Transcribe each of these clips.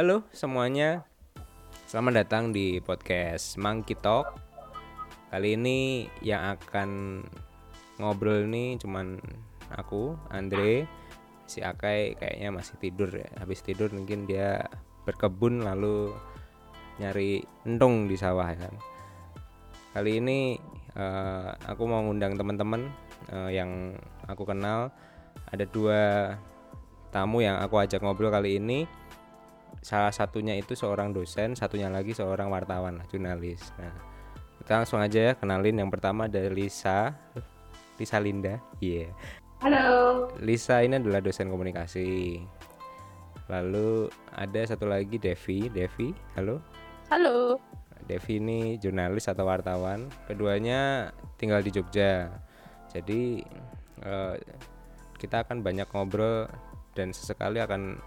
Halo semuanya, selamat datang di podcast Monkey Talk. Kali ini yang akan ngobrol nih cuman aku, Andre, si Akai kayaknya masih tidur ya. Habis tidur mungkin dia berkebun lalu nyari entung di sawah ya kan. Kali ini uh, aku mau ngundang teman-teman uh, yang aku kenal. Ada dua tamu yang aku ajak ngobrol kali ini salah satunya itu seorang dosen satunya lagi seorang wartawan jurnalis. Nah kita langsung aja ya kenalin. Yang pertama dari Lisa Lisa Linda. Iya. Yeah. halo. Lisa ini adalah dosen komunikasi. Lalu ada satu lagi Devi. Devi halo. Halo. Devi ini jurnalis atau wartawan. Keduanya tinggal di Jogja. Jadi uh, kita akan banyak ngobrol dan sesekali akan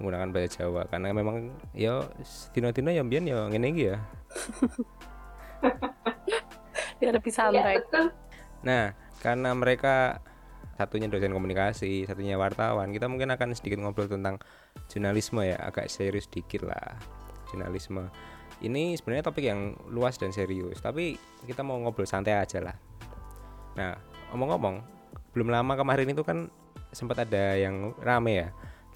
menggunakan bahasa Jawa karena memang ya tino-tino yang biar ya ngene iki ya. biar lebih santai. Ya, nah, karena mereka satunya dosen komunikasi, satunya wartawan, kita mungkin akan sedikit ngobrol tentang jurnalisme ya, agak serius dikit lah. Jurnalisme. Ini sebenarnya topik yang luas dan serius, tapi kita mau ngobrol santai aja lah. Nah, omong-omong, belum lama kemarin itu kan sempat ada yang rame ya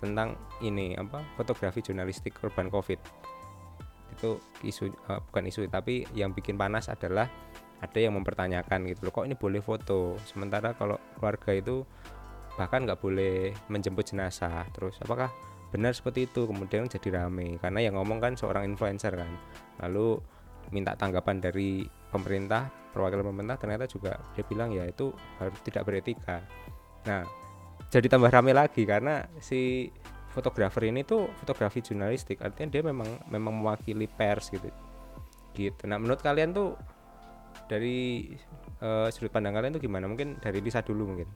tentang ini apa fotografi jurnalistik korban covid. Itu isu uh, bukan isu tapi yang bikin panas adalah ada yang mempertanyakan gitu loh kok ini boleh foto? Sementara kalau keluarga itu bahkan nggak boleh menjemput jenazah. Terus apakah benar seperti itu? Kemudian jadi rame karena yang ngomong kan seorang influencer kan. Lalu minta tanggapan dari pemerintah perwakilan pemerintah ternyata juga dia bilang ya itu harus tidak beretika. Nah jadi tambah rame lagi karena si fotografer ini tuh fotografi jurnalistik. Artinya dia memang memang mewakili pers gitu. Gitu. Nah menurut kalian tuh dari uh, sudut pandang kalian tuh gimana? Mungkin dari Lisa dulu mungkin.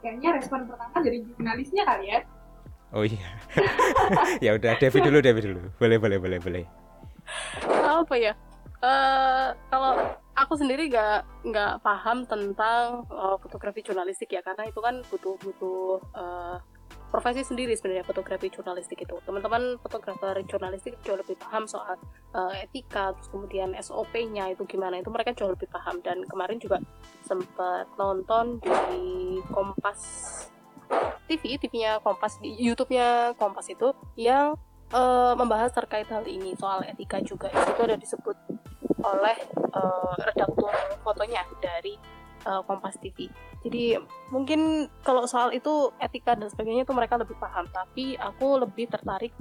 Kayaknya respon pertama dari jurnalisnya kali ya. Oh iya. Ya udah Devi dulu Devi dulu. Boleh boleh boleh boleh. Apa ya? Uh, kalau aku sendiri nggak nggak paham tentang uh, fotografi jurnalistik ya. Karena itu kan butuh butuh uh, profesi sendiri sebenarnya fotografi jurnalistik itu. Teman-teman fotografer jurnalistik jauh lebih paham soal uh, etika terus kemudian SOP-nya itu gimana itu mereka jauh lebih paham. Dan kemarin juga sempat nonton di Kompas TV TV-nya Kompas di YouTube-nya Kompas itu yang uh, membahas terkait hal ini soal etika juga. Itu ada disebut oleh uh, redaktur fotonya dari uh, Kompas TV. Jadi mungkin kalau soal itu etika dan sebagainya itu mereka lebih paham, tapi aku lebih tertarik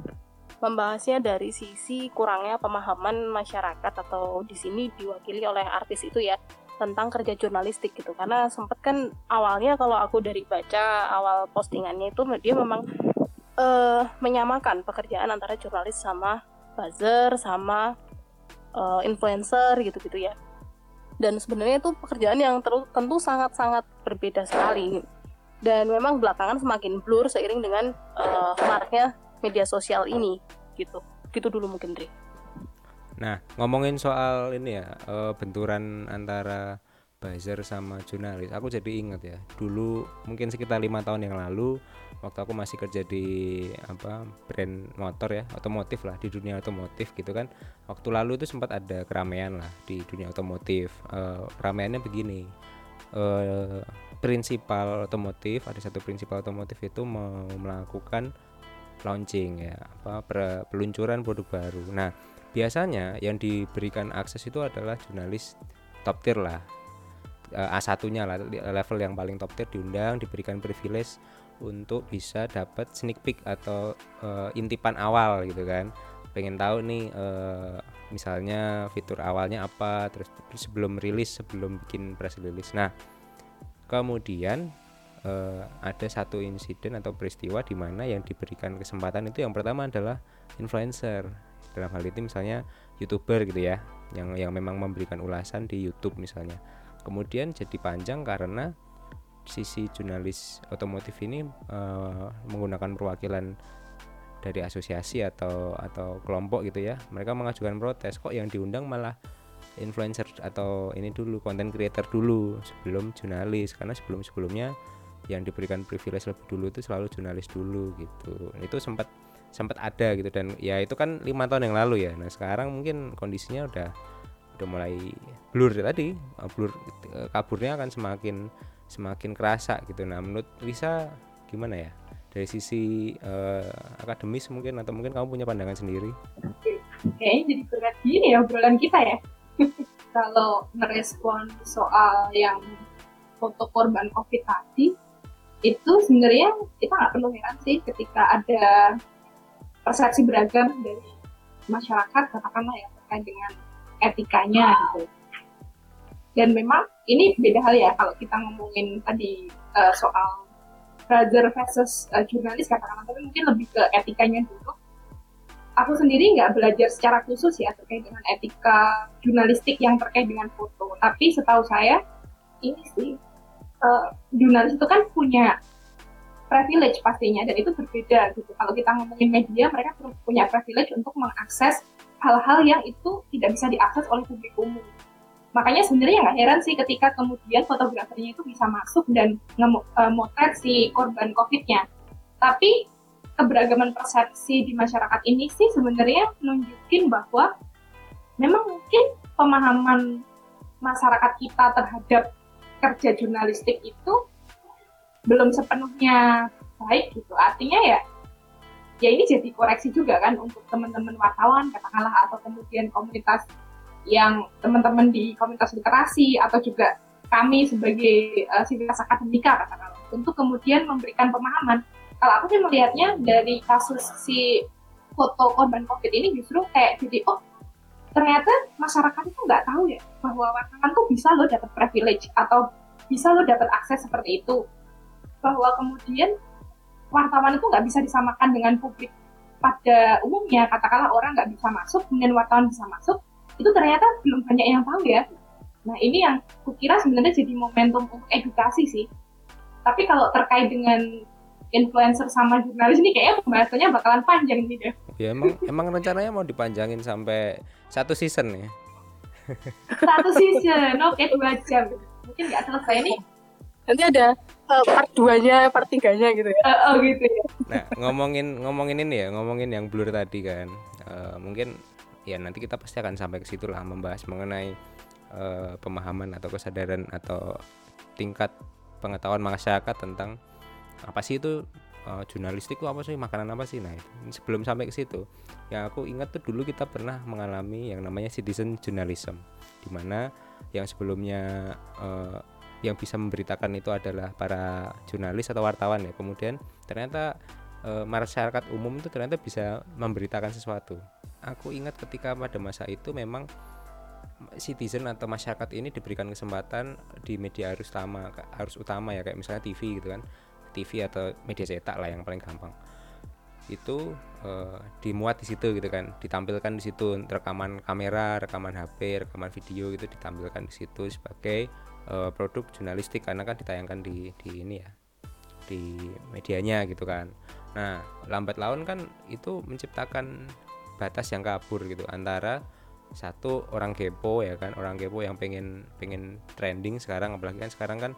membahasnya dari sisi kurangnya pemahaman masyarakat atau di sini diwakili oleh artis itu ya tentang kerja jurnalistik gitu. Karena sempet kan awalnya kalau aku dari baca awal postingannya itu dia memang uh, menyamakan pekerjaan antara jurnalis sama buzzer sama uh, influencer gitu-gitu ya dan sebenarnya itu pekerjaan yang tentu sangat-sangat berbeda sekali dan memang belakangan semakin blur seiring dengan uh, maraknya media sosial ini gitu gitu dulu mungkin Dri. Nah ngomongin soal ini ya uh, benturan antara buzzer sama jurnalis aku jadi ingat ya dulu mungkin sekitar lima tahun yang lalu waktu aku masih kerja di apa brand motor ya otomotif lah di dunia otomotif gitu kan. Waktu lalu itu sempat ada keramaian lah di dunia otomotif. Uh, keramaiannya begini. Uh, prinsipal otomotif ada satu prinsipal otomotif itu mau melakukan launching ya apa peluncuran produk baru. Nah biasanya yang diberikan akses itu adalah jurnalis top tier lah. Uh, A1-nya lah level yang paling top tier diundang diberikan privilege untuk bisa dapat sneak peek atau uh, intipan awal gitu kan. Pengen tahu nih uh, misalnya fitur awalnya apa terus sebelum rilis sebelum bikin press release. Nah kemudian uh, ada satu insiden atau peristiwa di mana yang diberikan kesempatan itu yang pertama adalah influencer. Dalam hal itu misalnya youtuber gitu ya yang yang memang memberikan ulasan di YouTube misalnya. Kemudian jadi panjang karena sisi jurnalis otomotif ini uh, menggunakan perwakilan dari asosiasi atau atau kelompok gitu ya. Mereka mengajukan protes kok yang diundang malah influencer atau ini dulu konten creator dulu sebelum jurnalis? Karena sebelum sebelumnya yang diberikan privilege lebih dulu itu selalu jurnalis dulu gitu. Itu sempat sempat ada gitu dan ya itu kan lima tahun yang lalu ya. Nah sekarang mungkin kondisinya udah udah mulai blur tadi uh, blur uh, kaburnya akan semakin semakin kerasa gitu. Nah menurut Lisa gimana ya? Dari sisi uh, akademis mungkin atau mungkin kamu punya pandangan sendiri? Kayaknya jadi berat gini ya obrolan kita ya. Kalau merespon soal yang foto korban covid tadi itu sebenarnya kita nggak perlu heran sih ketika ada persepsi beragam dari masyarakat katakanlah ya terkait dengan etikanya gitu dan memang ini beda hal ya kalau kita ngomongin tadi uh, soal brother versus uh, jurnalis katakanlah tapi mungkin lebih ke etikanya dulu. Aku sendiri nggak belajar secara khusus ya terkait dengan etika jurnalistik yang terkait dengan foto. Tapi setahu saya ini sih uh, jurnalis itu kan punya privilege pastinya dan itu berbeda gitu. Kalau kita ngomongin media mereka punya privilege untuk mengakses hal-hal yang itu tidak bisa diakses oleh publik umum makanya sebenarnya nggak heran sih ketika kemudian fotografernya itu bisa masuk dan ngemotret uh, si korban COVID-nya. Tapi keberagaman persepsi di masyarakat ini sih sebenarnya nunjukin bahwa memang mungkin pemahaman masyarakat kita terhadap kerja jurnalistik itu belum sepenuhnya baik gitu. Artinya ya ya ini jadi koreksi juga kan untuk teman-teman wartawan katakanlah atau kemudian komunitas yang teman-teman di komunitas literasi atau juga kami sebagai uh, sivitas akademika katakanlah. Untuk kemudian memberikan pemahaman. Kalau aku sih melihatnya dari kasus si foto korban COVID ini justru kayak jadi oh ternyata masyarakat itu nggak tahu ya bahwa wartawan tuh bisa lo dapat privilege atau bisa lo dapat akses seperti itu. Bahwa kemudian wartawan itu nggak bisa disamakan dengan publik pada umumnya. Katakanlah orang nggak bisa masuk kemudian wartawan bisa masuk itu ternyata belum banyak yang tahu ya. Nah ini yang kukira sebenarnya jadi momentum untuk edukasi sih. Tapi kalau terkait dengan influencer sama jurnalis ini kayaknya pembahasannya bakalan panjang nih deh. Ya emang emang rencananya mau dipanjangin sampai satu season ya. satu season, oke dua jam. Mungkin nggak selesai nih. Nanti ada uh, part 2-nya, part 3-nya gitu ya. Uh, oh gitu ya. Nah, ngomongin ngomongin ini ya, ngomongin yang blur tadi kan. Uh, mungkin ya nanti kita pasti akan sampai ke situ lah membahas mengenai uh, pemahaman atau kesadaran atau tingkat pengetahuan masyarakat tentang apa sih itu uh, jurnalistik itu apa sih makanan apa sih. Nah sebelum sampai ke situ yang aku ingat tuh dulu kita pernah mengalami yang namanya citizen journalism di mana yang sebelumnya uh, yang bisa memberitakan itu adalah para jurnalis atau wartawan ya. Kemudian ternyata masyarakat umum itu ternyata bisa memberitakan sesuatu aku ingat ketika pada masa itu memang citizen atau masyarakat ini diberikan kesempatan di media arus utama harus utama ya kayak misalnya TV gitu kan. TV atau media cetak lah yang paling gampang. Itu uh, dimuat di situ gitu kan ditampilkan di situ. Rekaman kamera rekaman HP rekaman video gitu ditampilkan di situ sebagai uh, produk jurnalistik karena kan ditayangkan di di ini ya di medianya gitu kan. Nah lambat laun kan itu menciptakan batas yang kabur gitu. Antara satu orang kepo ya kan orang kepo yang pengen pengen trending sekarang apalagi kan sekarang kan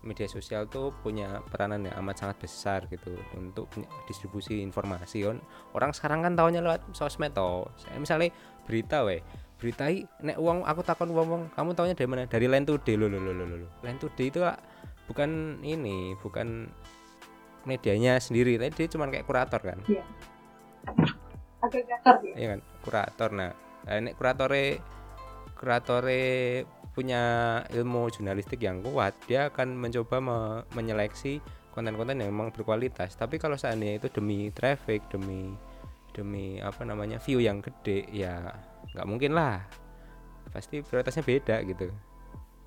media sosial tuh punya peranan yang amat sangat besar gitu untuk distribusi informasi. On orang sekarang kan tahunya lewat sosmed toh. Misalnya berita weh berita nek uang aku takon uang uang kamu tahunya dari mana? Dari Line Today. Lo lo lo lo lo Line Today itu bukan ini bukan medianya sendiri. Tapi dia cuma kayak kurator kan? Iya agregator ya. Iya kan, kurator. Nah, ini kuratore kuratore punya ilmu jurnalistik yang kuat, dia akan mencoba me menyeleksi konten-konten yang memang berkualitas. Tapi kalau seandainya itu demi traffic, demi demi apa namanya view yang gede, ya nggak mungkin lah. Pasti prioritasnya beda gitu.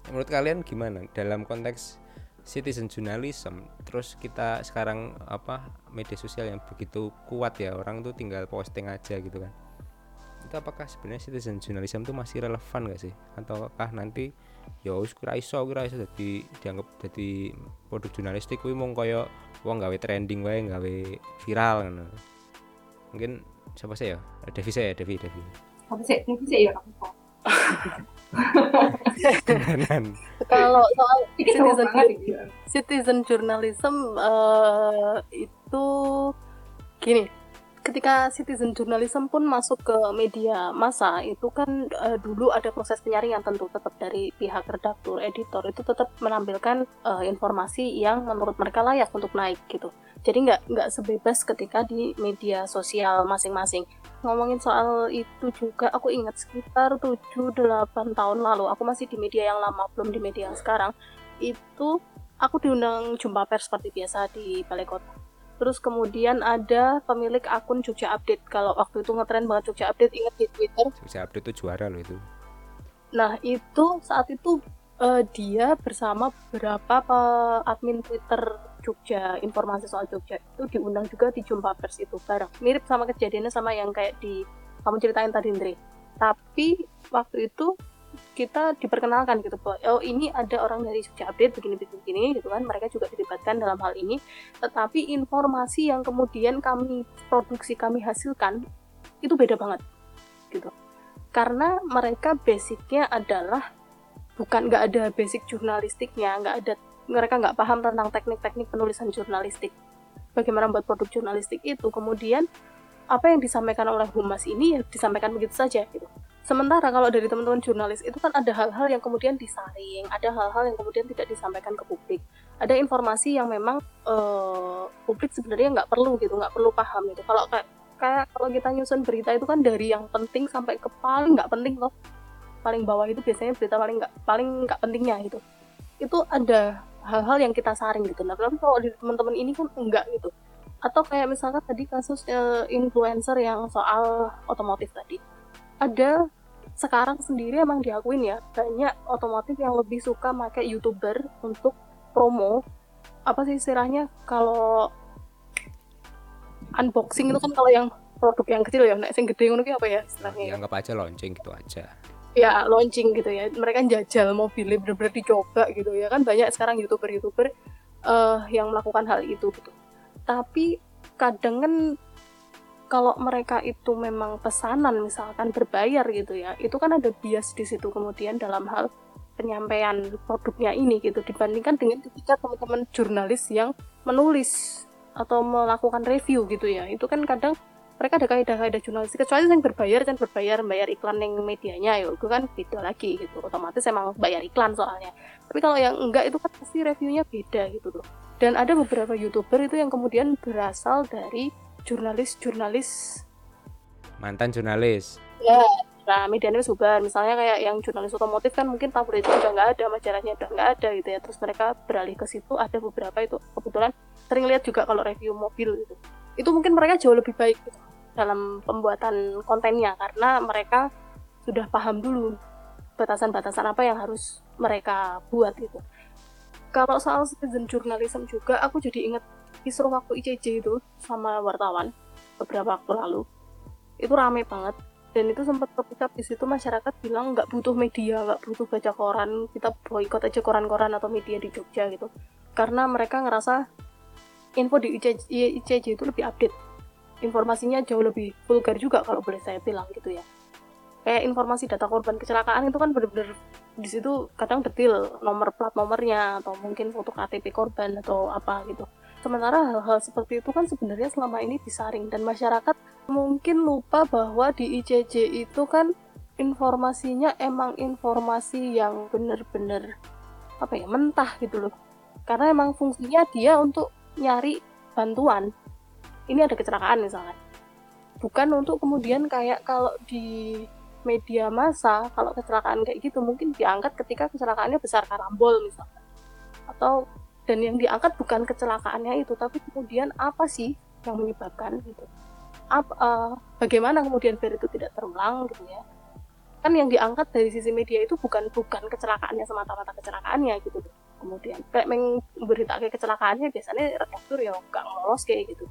Menurut kalian gimana dalam konteks citizen journalism. Terus kita sekarang apa media sosial yang begitu kuat ya orang tuh tinggal posting aja gitu kan. Itu apakah sebenarnya citizen journalism itu masih relevan gak sih? Ataukah nanti ya wis kira iso kira iso jadi dianggap jadi produk jurnalistik kuwi mung koyo wong gawe trending wae gawe viral kan mungkin siapa sih ya? Devi saya ya Devi Devi. Apa sih? Devi sih ya kalau soal citizen, citizen journalism uh, itu gini ketika citizen journalism pun masuk ke media massa itu kan uh, dulu ada proses penyaringan tentu tetap dari pihak redaktur editor itu tetap menampilkan uh, informasi yang menurut mereka layak untuk naik gitu. Jadi nggak nggak sebebas ketika di media sosial masing-masing ngomongin soal itu juga aku ingat sekitar 7-8 tahun lalu aku masih di media yang lama belum di media yang sekarang itu aku diundang jumpa pers seperti biasa di balai kota Terus kemudian ada pemilik akun Jogja Update. Kalau waktu itu ngetren banget Jogja Update, inget di Twitter. Jogja Update itu juara loh itu. Nah itu saat itu uh, dia bersama beberapa admin Twitter Jogja, informasi soal Jogja itu diundang juga di Jumpa Pers itu bareng. Mirip sama kejadiannya sama yang kayak di kamu ceritain tadi Andre. Tapi waktu itu kita diperkenalkan gitu bahwa oh ini ada orang dari Jogja Update begini begini, begini gitu kan mereka juga dilibatkan dalam hal ini tetapi informasi yang kemudian kami produksi kami hasilkan itu beda banget gitu karena mereka basicnya adalah bukan nggak ada basic jurnalistiknya nggak ada mereka nggak paham tentang teknik-teknik penulisan jurnalistik bagaimana membuat produk jurnalistik itu kemudian apa yang disampaikan oleh humas ini ya disampaikan begitu saja gitu Sementara kalau dari teman-teman jurnalis itu kan ada hal-hal yang kemudian disaring, ada hal-hal yang kemudian tidak disampaikan ke publik. Ada informasi yang memang uh, publik sebenarnya nggak perlu gitu, nggak perlu paham gitu. Kalau kayak kayak kalau kita nyusun berita itu kan dari yang penting sampai ke paling nggak penting loh. Paling bawah itu biasanya berita paling nggak paling nggak pentingnya gitu. Itu ada hal-hal yang kita saring gitu. Nah, tapi kalau di teman-teman ini kan enggak gitu. Atau kayak misalkan tadi kasus uh, influencer yang soal otomotif tadi. Ada sekarang sendiri emang diakuin ya banyak otomotif yang lebih suka pakai youtuber untuk promo. Apa sih istilahnya? Kalau unboxing itu kan kalau yang produk yang kecil ya nek sing gede ngono apa ya istilahnya ya, anggap aja launching gitu aja ya launching gitu ya. Mereka jajal mobilnya bener-bener dicoba gitu ya. Kan banyak sekarang youtuber-youtuber uh, yang melakukan hal itu gitu. Tapi kadang kan kalau mereka itu memang pesanan misalkan berbayar gitu ya itu kan ada bias di situ kemudian dalam hal penyampaian produknya ini gitu. Dibandingkan dengan ketika teman-teman jurnalis yang menulis atau melakukan review gitu ya. Itu kan kadang mereka ada kaidah-kaidah jurnalis kecuali yang berbayar dan berbayar bayar iklan yang medianya ya itu kan beda lagi gitu. Otomatis emang bayar iklan soalnya. Tapi kalau yang enggak itu kan pasti reviewnya beda gitu loh. Dan ada beberapa youtuber itu yang kemudian berasal dari jurnalis-jurnalis mantan jurnalis. Ya nah medianya bubar. Misalnya kayak yang jurnalis otomotif kan mungkin tabloid itu udah nggak ada majalahnya udah nggak ada gitu ya. Terus mereka beralih ke situ ada beberapa itu kebetulan sering lihat juga kalau review mobil gitu. Itu mungkin mereka jauh lebih baik gitu, dalam pembuatan kontennya karena mereka sudah paham dulu batasan-batasan apa yang harus mereka buat gitu. Kalau soal citizen journalism juga aku jadi ingat kisruh waktu ICJ itu sama wartawan beberapa waktu lalu. Itu rame banget dan itu sempat ketika di situ masyarakat bilang nggak butuh media nggak butuh baca koran kita boikot aja koran-koran atau media di Jogja gitu. Karena mereka ngerasa info di ICJ, ICJ itu lebih update informasinya jauh lebih vulgar juga kalau boleh saya bilang gitu ya kayak informasi data korban kecelakaan itu kan bener-bener di situ kadang detail nomor plat nomornya atau mungkin foto KTP korban atau apa gitu Sementara hal-hal seperti itu kan sebenarnya selama ini disaring dan masyarakat mungkin lupa bahwa di ICJ itu kan informasinya emang informasi yang bener-bener apa ya mentah gitu loh. Karena emang fungsinya dia untuk nyari bantuan. Ini ada kecelakaan misalnya. Bukan untuk kemudian kayak kalau di media massa kalau kecelakaan kayak gitu mungkin diangkat ketika kecelakaannya besar karambol misalnya atau dan yang diangkat bukan kecelakaannya itu tapi kemudian apa sih yang menyebabkan gitu? Apa uh, bagaimana kemudian biar itu tidak terulang gitu ya? Kan yang diangkat dari sisi media itu bukan bukan kecelakaannya semata-mata kecelakaannya gitu. Kemudian kayak memberitakan kecelakaannya biasanya redaktur ya nggak lolos kayak gitu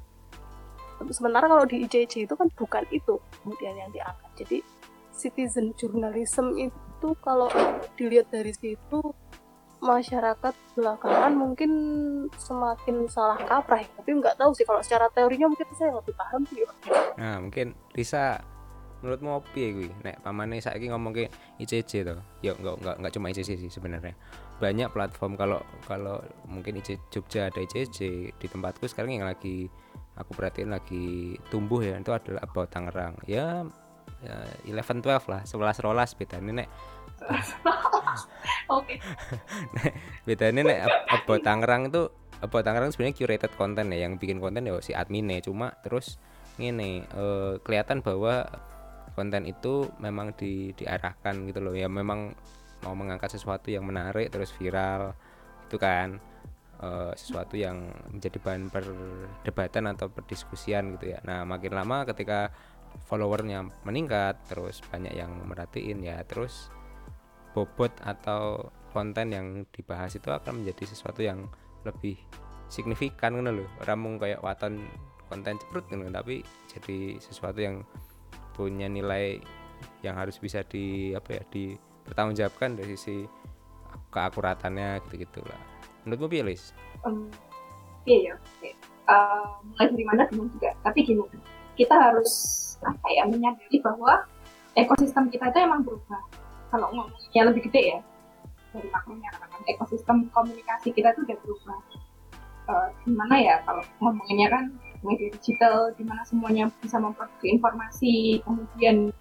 sementara kalau di ICC itu kan bukan itu kemudian yang diangkat jadi citizen journalism itu kalau dilihat dari situ masyarakat belakangan mungkin semakin salah kaprah ya. tapi nggak tahu sih kalau secara teorinya mungkin saya lebih paham sih nah mungkin Lisa menurutmu opi ya gue nek pamane saiki ngomong ke ICC tuh ya nggak nggak nggak cuma ICC sih sebenarnya banyak platform kalau kalau mungkin ICC Jogja ada ICC di tempatku sekarang yang lagi aku perhatiin lagi tumbuh ya itu adalah about Tangerang. Ya ya 11 12 lah 11 rolas bedanya nek. Oke. bedanya nek ab- about Tangerang itu about Tangerang sebenarnya curated konten ya yang bikin konten ya si adminnya. Cuma terus ngene eh, kelihatan bahwa konten itu memang di diarahkan gitu loh. Ya memang mau mengangkat sesuatu yang menarik terus viral itu kan eh, sesuatu yang menjadi bahan perdebatan atau perdiskusian gitu ya. Nah makin lama ketika followernya meningkat terus banyak yang merhatiin ya terus bobot atau konten yang dibahas itu akan menjadi sesuatu yang lebih signifikan kan loh ramung kayak waton konten ceprut kan tapi jadi sesuatu yang punya nilai yang harus bisa di apa ya dipertanggungjawabkan dari sisi keakuratannya gitu gitulah menurutmu piye Lis? Um, iya ya. Eh, mulai dari mana bingung juga. Tapi gini, kita harus apa ya menyadari bahwa ekosistem kita itu emang berubah. Kalau ngomongnya lebih gede ya dari makronya katakan ekosistem komunikasi kita itu udah berubah. Eh, gimana ya kalau ngomonginnya kan media digital, di mana semuanya bisa memproduksi informasi, kemudian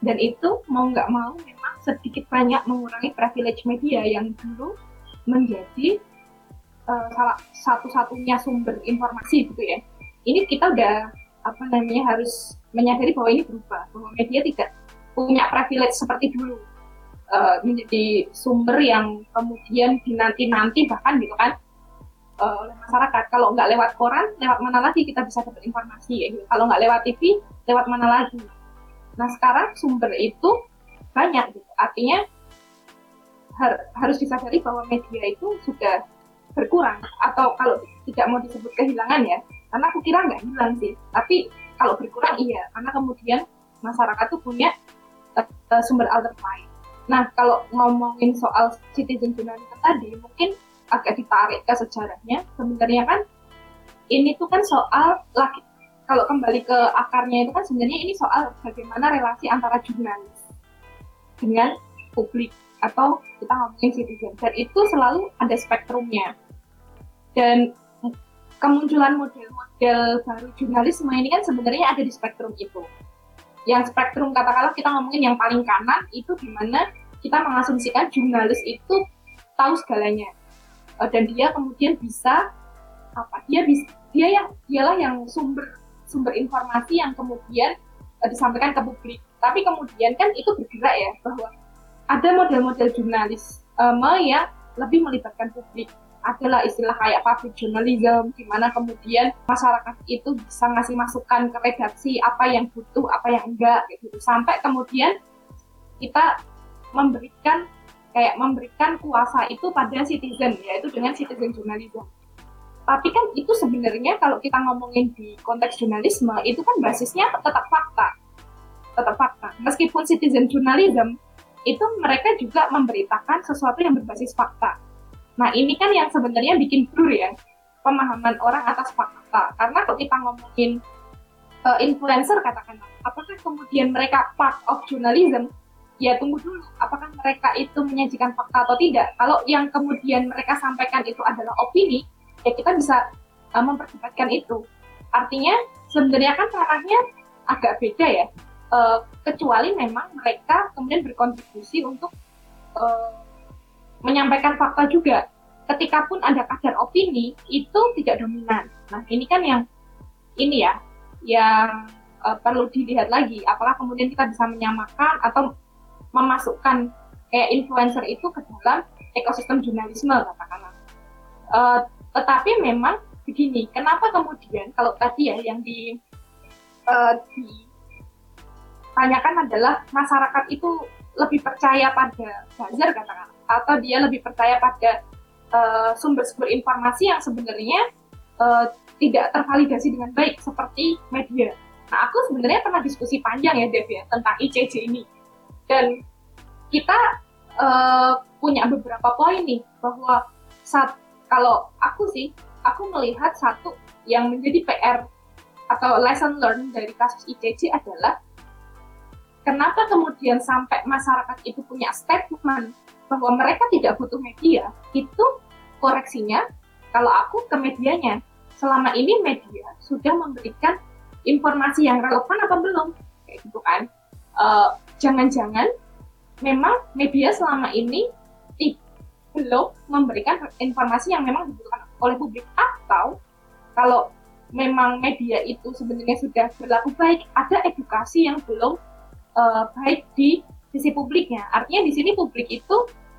dan itu mau nggak mau memang sedikit banyak mengurangi privilege media yang dulu menjadi uh, salah satu-satunya sumber informasi gitu ya. Ini kita udah apa namanya harus menyadari bahwa ini berubah, bahwa media tidak punya privilege seperti dulu uh, menjadi sumber yang kemudian dinanti-nanti bahkan gitu kan uh, oleh masyarakat. Kalau nggak lewat koran, lewat mana lagi kita bisa dapat informasi? Ya, gitu. Kalau nggak lewat TV, lewat mana lagi? Nah sekarang sumber itu banyak gitu. Artinya har- harus disadari bahwa media itu sudah berkurang atau kalau tidak mau disebut kehilangan ya. Karena aku kira nggak hilang sih. Tapi kalau berkurang iya. Karena kemudian masyarakat tuh punya uh, sumber alternatif. Nah kalau ngomongin soal citizen journalism tadi mungkin agak ditarik ke sejarahnya. Sebenarnya kan ini tuh kan soal laki kalau kembali ke akarnya itu kan sebenarnya ini soal bagaimana relasi antara jurnalis dengan publik atau kita ngomongin citizen dan itu selalu ada spektrumnya. Dan kemunculan model-model baru jurnalisme ini kan sebenarnya ada di spektrum itu. Yang spektrum katakanlah kita ngomongin yang paling kanan itu di mana kita mengasumsikan jurnalis itu tahu segalanya. Eh, dan dia kemudian bisa apa dia bisa dia yang dialah yang sumber sumber informasi yang kemudian eh, disampaikan ke publik. Tapi kemudian kan itu bergerak ya bahwa ada model-model jurnalis um, yang lebih melibatkan publik. Adalah istilah kayak public journalism di mana kemudian masyarakat itu bisa ngasih masukan ke redaksi apa yang butuh apa yang enggak gitu. Sampai kemudian kita memberikan kayak memberikan kuasa itu pada citizen yaitu dengan citizen journalism. Tapi kan itu sebenarnya kalau kita ngomongin di konteks jurnalisme itu kan basisnya tetap fakta. Tetap fakta. Meskipun citizen journalism itu mereka juga memberitakan sesuatu yang berbasis fakta. Nah ini kan yang sebenarnya bikin blur ya pemahaman orang atas fakta. Karena kalau kita ngomongin uh, influencer katakanlah, apakah kemudian mereka part of journalism? Ya tunggu dulu, apakah mereka itu menyajikan fakta atau tidak? Kalau yang kemudian mereka sampaikan itu adalah opini, ya kita bisa uh, memperdebatkan itu. Artinya sebenarnya kan ranahnya agak beda ya. Uh, kecuali memang mereka kemudian berkontribusi untuk uh, menyampaikan fakta juga. Ketika pun ada kadar opini itu tidak dominan. Nah ini kan yang ini ya yang uh, perlu dilihat lagi. Apakah kemudian kita bisa menyamakan atau memasukkan kayak influencer itu ke dalam ekosistem jurnalisme katakanlah. Uh, tetapi memang begini, kenapa kemudian kalau tadi ya yang di uh, di tanyakan adalah masyarakat itu lebih percaya pada buzzer katakan atau dia lebih percaya pada sumber-sumber uh, informasi yang sebenarnya uh, tidak tervalidasi dengan baik seperti media. Nah, aku sebenarnya pernah diskusi panjang ya Dev ya tentang ICJ ini. Dan kita uh, punya beberapa poin nih bahwa saat kalau aku sih aku melihat satu yang menjadi PR atau lesson learned dari kasus ICJ adalah kenapa kemudian sampai masyarakat itu punya statement bahwa mereka tidak butuh media, itu koreksinya kalau aku ke medianya. selama ini media sudah memberikan informasi yang relevan apa belum? Kayak gitu kan. Uh, jangan-jangan memang media selama ini belum memberikan informasi yang memang dibutuhkan oleh publik. Atau kalau memang media itu sebenarnya sudah berlaku baik ada edukasi yang belum uh, baik di sisi publiknya. Artinya di sini publik itu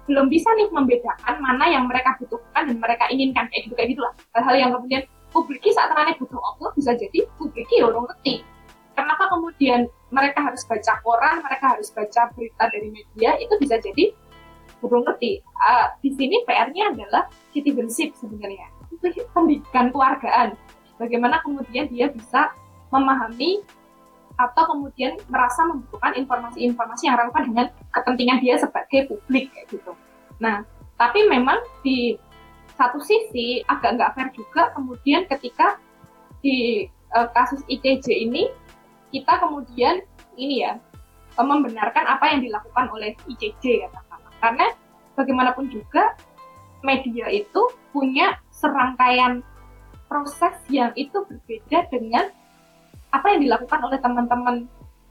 belum bisa nih membedakan mana yang mereka butuhkan dan mereka inginkan kayak gitu kayak gitulah. Hal-hal yang kemudian publik saat terane butuh apa bisa jadi publik ya orang ngerti. Kenapa kemudian mereka harus baca koran mereka harus baca berita dari media itu bisa jadi belum ngerti. Uh, di sini PR-nya adalah citizenship sebenarnya. Pendidikan keluargaan. Bagaimana kemudian dia bisa memahami atau kemudian merasa membutuhkan informasi-informasi yang relevan dengan kepentingan dia sebagai publik kayak gitu. Nah, tapi memang di satu sisi agak nggak fair juga kemudian ketika di uh, kasus ITJ ini kita kemudian ini ya uh, membenarkan apa yang dilakukan oleh ICJ katakanlah karena bagaimanapun juga media itu punya serangkaian proses yang itu berbeda dengan apa yang dilakukan oleh teman-teman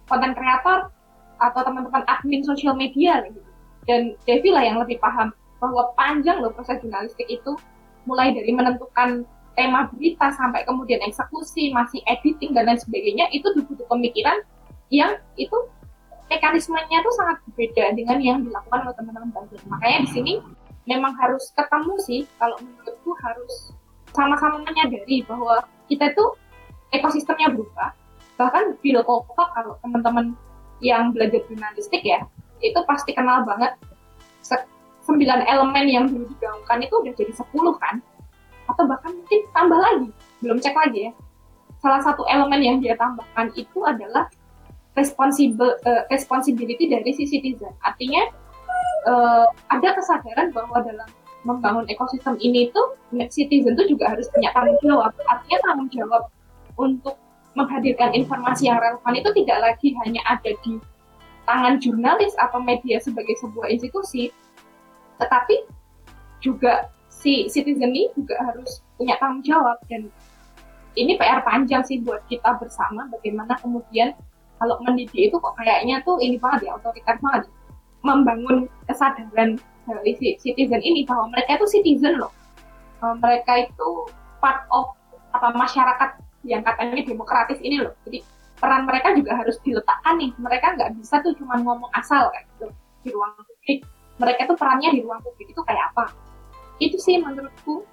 konten kreator atau teman-teman admin sosial media gitu. Dan Devi lah yang lebih paham bahwa panjang loh proses jurnalistik itu mulai dari menentukan tema berita sampai kemudian eksekusi, masih editing dan lain sebagainya itu butuh pemikiran yang itu mekanismenya tuh sangat berbeda dengan yang dilakukan oleh teman-teman buzzer. Makanya di sini memang harus ketemu sih kalau menurutku harus sama-sama menyadari bahwa kita tuh ekosistemnya berubah. Bahkan Bill Kovac kalau teman-teman yang belajar jurnalistik ya, itu pasti kenal banget. Sembilan elemen yang dulu digaungkan itu udah jadi sepuluh kan? Atau bahkan mungkin tambah lagi belum cek lagi ya. Salah satu elemen yang dia tambahkan itu adalah responsible uh, responsibility dari si citizen. Artinya uh, ada kesadaran bahwa dalam membangun ekosistem ini tuh citizen tuh juga harus punya tanggung jawab. Artinya tanggung jawab untuk menghadirkan informasi yang relevan itu tidak lagi hanya ada di tangan jurnalis atau media sebagai sebuah institusi tetapi juga si citizen ini juga harus punya tanggung jawab. Dan ini PR panjang sih buat kita bersama bagaimana kemudian kalau mendidik itu kok kayaknya tuh ini banget ya otoriter banget. Membangun kesadaran dari si citizen ini bahwa mereka itu citizen loh. Eh, mereka itu part of apa masyarakat yang katanya demokratis ini loh. Jadi peran mereka juga harus diletakkan nih. Mereka nggak bisa tuh cuma ngomong asal kayak gitu di ruang publik. Mereka tuh perannya di ruang publik itu kayak apa? Itu sih menurutku.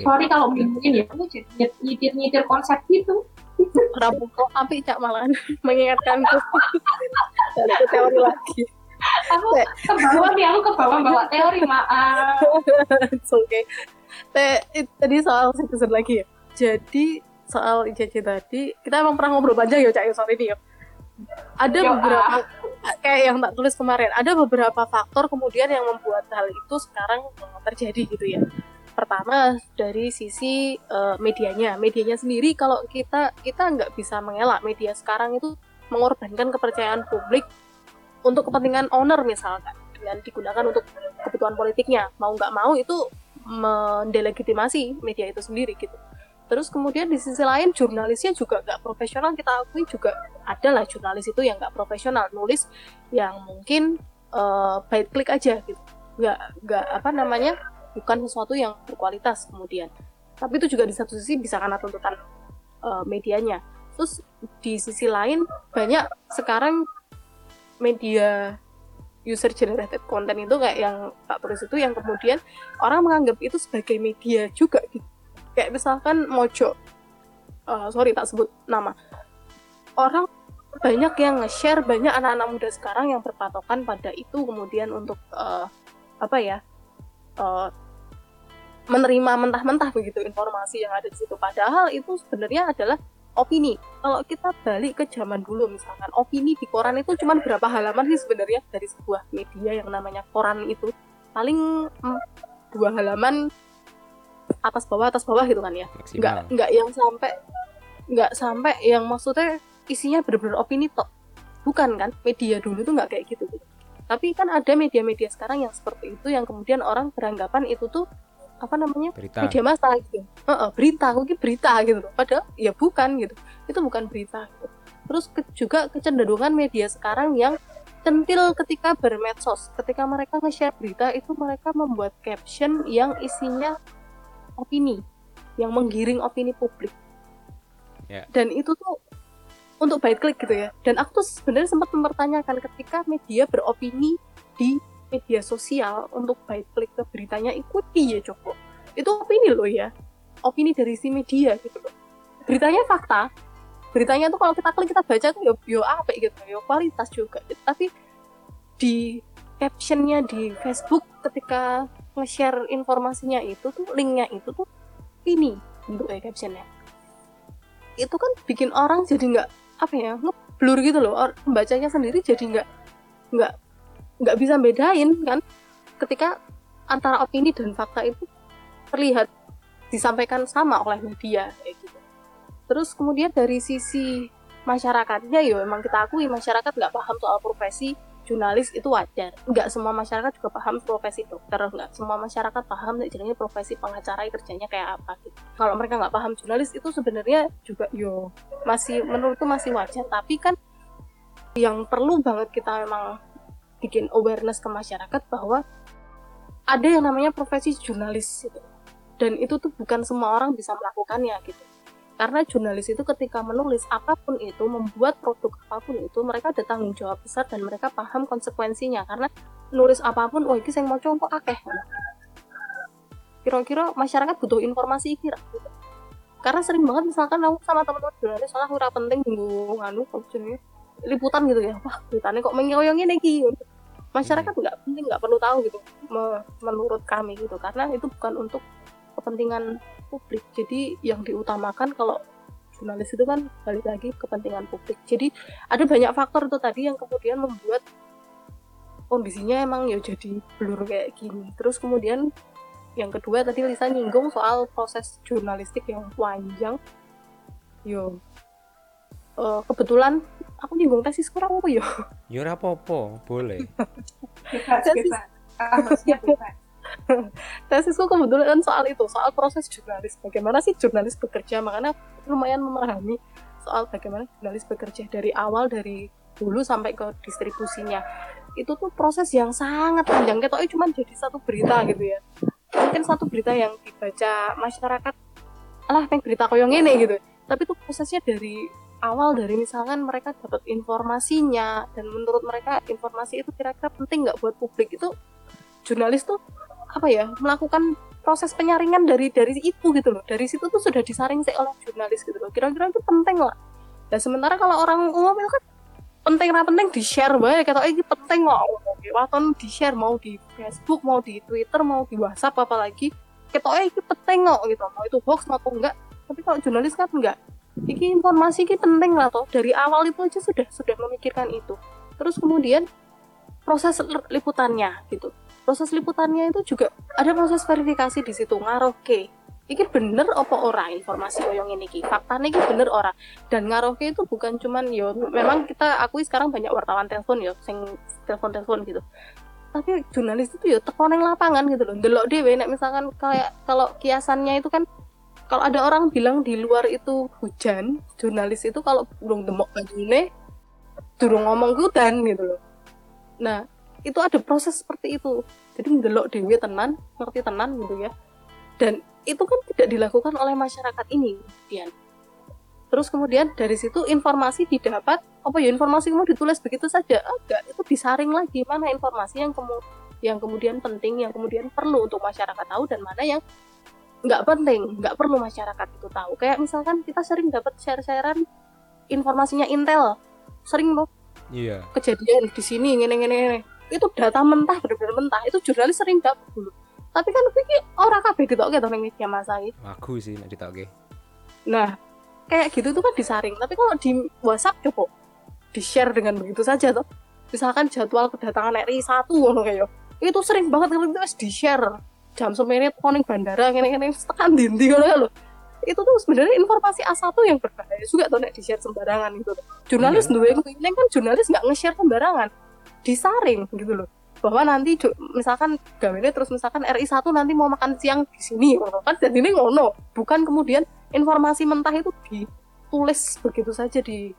Okay. sorry kalau mungkin ya aku jadi nyitir nyitir konsep gitu. Rabu kok tapi cak malah mengingatkanku. Dan itu teori lagi. Aku ke bawah nih aku ke bawah bawa teori maaf. Oke. Okay. tadi soal citizen lagi ya. Jadi soal ICC tadi kita emang pernah ngobrol panjang ya cak ya soal ini ya. Ada Yo, beberapa ah. kayak yang tak tulis kemarin ada beberapa faktor kemudian yang membuat hal itu sekarang terjadi gitu ya. Pertama dari sisi uh, medianya. Medianya sendiri kalau kita kita nggak bisa mengelak media sekarang itu mengorbankan kepercayaan publik untuk kepentingan owner misalkan dengan digunakan untuk kebutuhan politiknya. Mau nggak mau itu mendelegitimasi media itu sendiri gitu terus kemudian di sisi lain jurnalisnya juga nggak profesional. Kita akui juga ada lah jurnalis itu yang nggak profesional. Nulis yang mungkin uh, eh, klik aja gitu. Nggak nggak apa namanya bukan sesuatu yang berkualitas kemudian. Tapi itu juga di satu sisi bisa karena tuntutan uh, medianya. Terus di sisi lain banyak sekarang media user generated content itu kayak yang tak tulis itu yang kemudian orang menganggap itu sebagai media juga gitu kayak misalkan mojo uh, sorry tak sebut nama. Orang banyak yang nge-share banyak anak-anak muda sekarang yang berpatokan pada itu kemudian untuk uh, apa ya uh, menerima mentah-mentah begitu informasi yang ada di situ. Padahal itu sebenarnya adalah opini. Kalau kita balik ke zaman dulu misalkan opini di koran itu cuma berapa halaman sih sebenarnya dari sebuah media yang namanya koran itu? Paling mm, dua halaman atas bawah atas bawah gitu kan ya. Nggak nggak yang sampai nggak sampai yang maksudnya isinya benar-benar opini tok. Bukan kan media dulu tuh nggak kayak gitu, gitu. Tapi kan ada media-media sekarang yang seperti itu yang kemudian orang beranggapan itu tuh apa namanya berita. media massa gitu. Heeh, berita mungkin berita gitu. Padahal ya bukan gitu. Itu bukan berita gitu. terus ke- juga kecenderungan media sekarang yang centil ketika bermedsos ketika mereka nge-share berita itu mereka membuat caption yang isinya opini yang menggiring opini publik. Ya. dan itu tuh untuk bait klik gitu ya. Dan aku tuh sebenarnya sempat mempertanyakan ketika media beropini di media sosial untuk bait klik ke beritanya ikuti ya Joko itu opini loh ya. Opini dari si media gitu loh. Beritanya fakta. Beritanya tuh kalau kita klik kita baca tuh yo yo apa gitu yo kualitas juga. Tapi di captionnya di Facebook ketika nge-share informasinya itu tuh linknya itu tuh ini bentuknya captionnya. Itu kan bikin orang jadi nggak apa ya ngeblur gitu loh. Pembacanya sendiri jadi nggak nggak nggak bisa bedain kan. Ketika antara opini dan fakta itu terlihat disampaikan sama oleh media kayak gitu. Terus kemudian dari sisi masyarakatnya ya memang kita akui masyarakat nggak paham soal profesi jurnalis itu wajar. Nggak semua masyarakat juga paham profesi dokter, nggak semua masyarakat paham jadinya profesi pengacara kerjanya kayak apa gitu. Kalau mereka nggak paham jurnalis itu sebenarnya juga yo masih menurutku masih wajar. Tapi kan yang perlu banget kita memang bikin awareness ke masyarakat bahwa ada yang namanya profesi jurnalis gitu. Dan itu tuh bukan semua orang bisa melakukannya gitu. Karena jurnalis itu ketika menulis apa pun itu, membuat produk apa pun itu, mereka ada tanggung jawab besar dan mereka paham konsekuensinya. Karena nulis apa pun, wah ini yang mau coba akeh. Kira-kira masyarakat butuh informasi kira. Karena sering banget misalkan aku sama teman-teman jurnalis, soalnya aku penting nganggo nganu liputan gitu ya. Wah, beritanya kok mengoyong ini iki. Masyarakat nggak penting, nggak perlu tahu gitu me- menurut kami gitu. Karena itu bukan untuk kepentingan publik. Jadi yang diutamakan kalau jurnalis itu kan balik lagi kepentingan publik. Jadi ada banyak faktor itu tadi yang kemudian membuat kondisinya emang ya jadi blur kayak gini. Terus kemudian yang kedua tadi Lisa nyinggung soal proses jurnalistik yang panjang. Yo, eh, kebetulan aku nyinggung tesis kurang apa yo? ya ora apa-apa boleh bebas. Kamusnya bebas. Tesisku kebetulan soal itu soal proses jurnalis. Bagaimana sih jurnalis bekerja? Makanya lumayan memahami soal bagaimana jurnalis bekerja dari awal dari dulu sampai ke distribusinya. Itu tuh proses yang sangat panjang. Ketoknya cuma jadi satu berita gitu ya. Mungkin satu berita yang dibaca masyarakat alah pengen berita koyong ini gitu. Tapi itu prosesnya dari awal dari misalkan mereka dapat informasinya dan menurut mereka informasi itu kira-kira penting nggak buat publik? Itu jurnalis tuh apa ya melakukan proses penyaringan dari dari itu gitu loh. Dari situ tuh sudah disaring sih oleh jurnalis gitu loh. Kira-kira itu penting lah. Dan sementara kalau orang umum itu kan penting lah penting di share bae kata ini penting kok. Waton di share mau di Facebook mau di Twitter mau di WhatsApp apalagi kata ini penting kok gitu. Mau itu hoax maupun enggak. Tapi kalau jurnalis kan enggak. Ini informasi ini penting lah toh. Dari awal itu aja sudah sudah memikirkan itu. Terus kemudian proses liputannya gitu proses liputannya itu juga ada proses verifikasi di situ ngaruh ke. Iki bener apa ora informasi koyong ini ki faktanya iki bener ora? Dan ngaruh ke itu bukan cuman yo memang kita akui sekarang banyak wartawan telepon yo sing telepon telepon gitu. Tapi jurnalis itu yo teko nang lapangan gitu loh. Delok dhewe nek misalkan kayak kalau kiasannya itu kan kalau ada orang bilang di luar itu hujan jurnalis itu kalau belum demok bajune durung ngomong hutan gitu loh. Nah itu ada proses seperti itu. Jadi mendelok dewi tenan ngerti tenan gitu ya. Dan itu kan tidak dilakukan oleh masyarakat ini kemudian terus kemudian dari situ informasi didapat apa ya informasi mau ditulis begitu saja. Enggak itu disaring lagi mana informasi yang kemu yang kemudian penting yang kemudian perlu untuk masyarakat tahu dan mana yang nggak penting nggak perlu masyarakat itu tahu. Kayak misalkan kita sering dapat share-sharean informasinya Intel. Sering loh iya. Kejadian di sini ngene ngene. Itu data mentah bener-bener mentah. Itu jurnalis sering dapat dulu tapi kan iki ora kabeh gitu oke ning media massa iki. aku sih nek ditokke. Nah kayak gitu tuh kan disaring. Tapi kalau di WhatsApp coba di share dengan begitu saja tuh misalkan jadwal kedatangan RI satu ngono kayak itu sering banget kalau itu di share jam semenit koning bandara ngene ngene tekan dindi ngono ya loh itu tuh sebenarnya informasi A1 yang berbahaya juga tuh nek di share sembarangan gitu jurnalis Iya. duwe kan jurnalis nggak nge-share sembarangan disaring gitu loh. Bahwa nanti misalkan gawene terus misalkan RI 1 nanti mau makan siang di sini kan? Jadi ini ngono. Bukan kemudian informasi mentah itu ditulis begitu saja di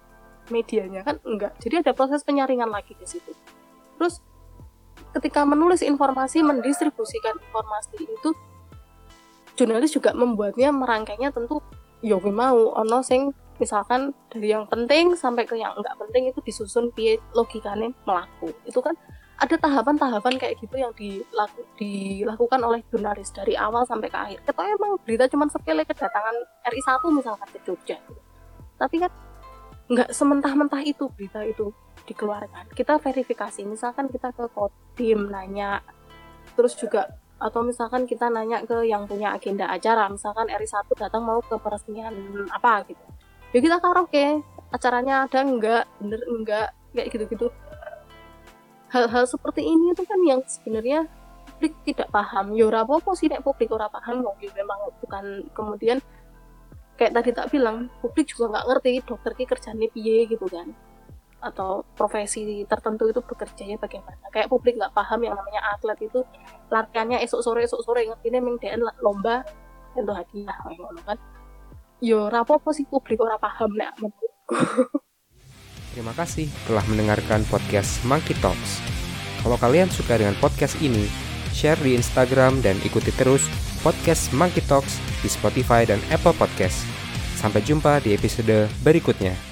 medianya kan? Enggak. Jadi ada proses penyaringan lagi di situ. Terus ketika menulis informasi mendistribusikan informasi itu jurnalis juga membuatnya merangkainya tentu gue mau ono sing misalkan dari yang penting sampai ke yang enggak penting itu disusun piye logikanya melaku itu kan ada tahapan-tahapan kayak gitu yang dilaku, dilakukan oleh jurnalis dari awal sampai ke akhir. Kita emang berita cuma sepele kedatangan RI 1 misalkan ke Jogja. Tapi kan nggak sementah-mentah itu berita itu dikeluarkan. Kita verifikasi, misalkan kita ke Kodim nanya, terus juga atau misalkan kita nanya ke yang punya agenda acara, misalkan RI 1 datang mau ke peresmian apa gitu. Ya kita karaoke, acaranya ada enggak, bener enggak, kayak gitu-gitu. Hal-hal seperti ini itu kan yang sebenarnya publik tidak paham. Ya ora apa sih nek publik ora paham kok ya memang bukan kemudian kayak tadi tak bilang publik juga nggak ngerti dokter ki kerjanya piye gitu kan. Atau profesi tertentu itu bekerjanya bagaimana. Kayak publik nggak paham yang namanya atlet itu latihannya esok sore esok sore memang DN lomba untuk hadiah kan yo rapopo sih publik ora paham nek menurutku Terima kasih telah mendengarkan podcast Monkey Talks. Kalau kalian suka dengan podcast ini, share di Instagram dan ikuti terus podcast Monkey Talks di Spotify dan Apple Podcast. Sampai jumpa di episode berikutnya.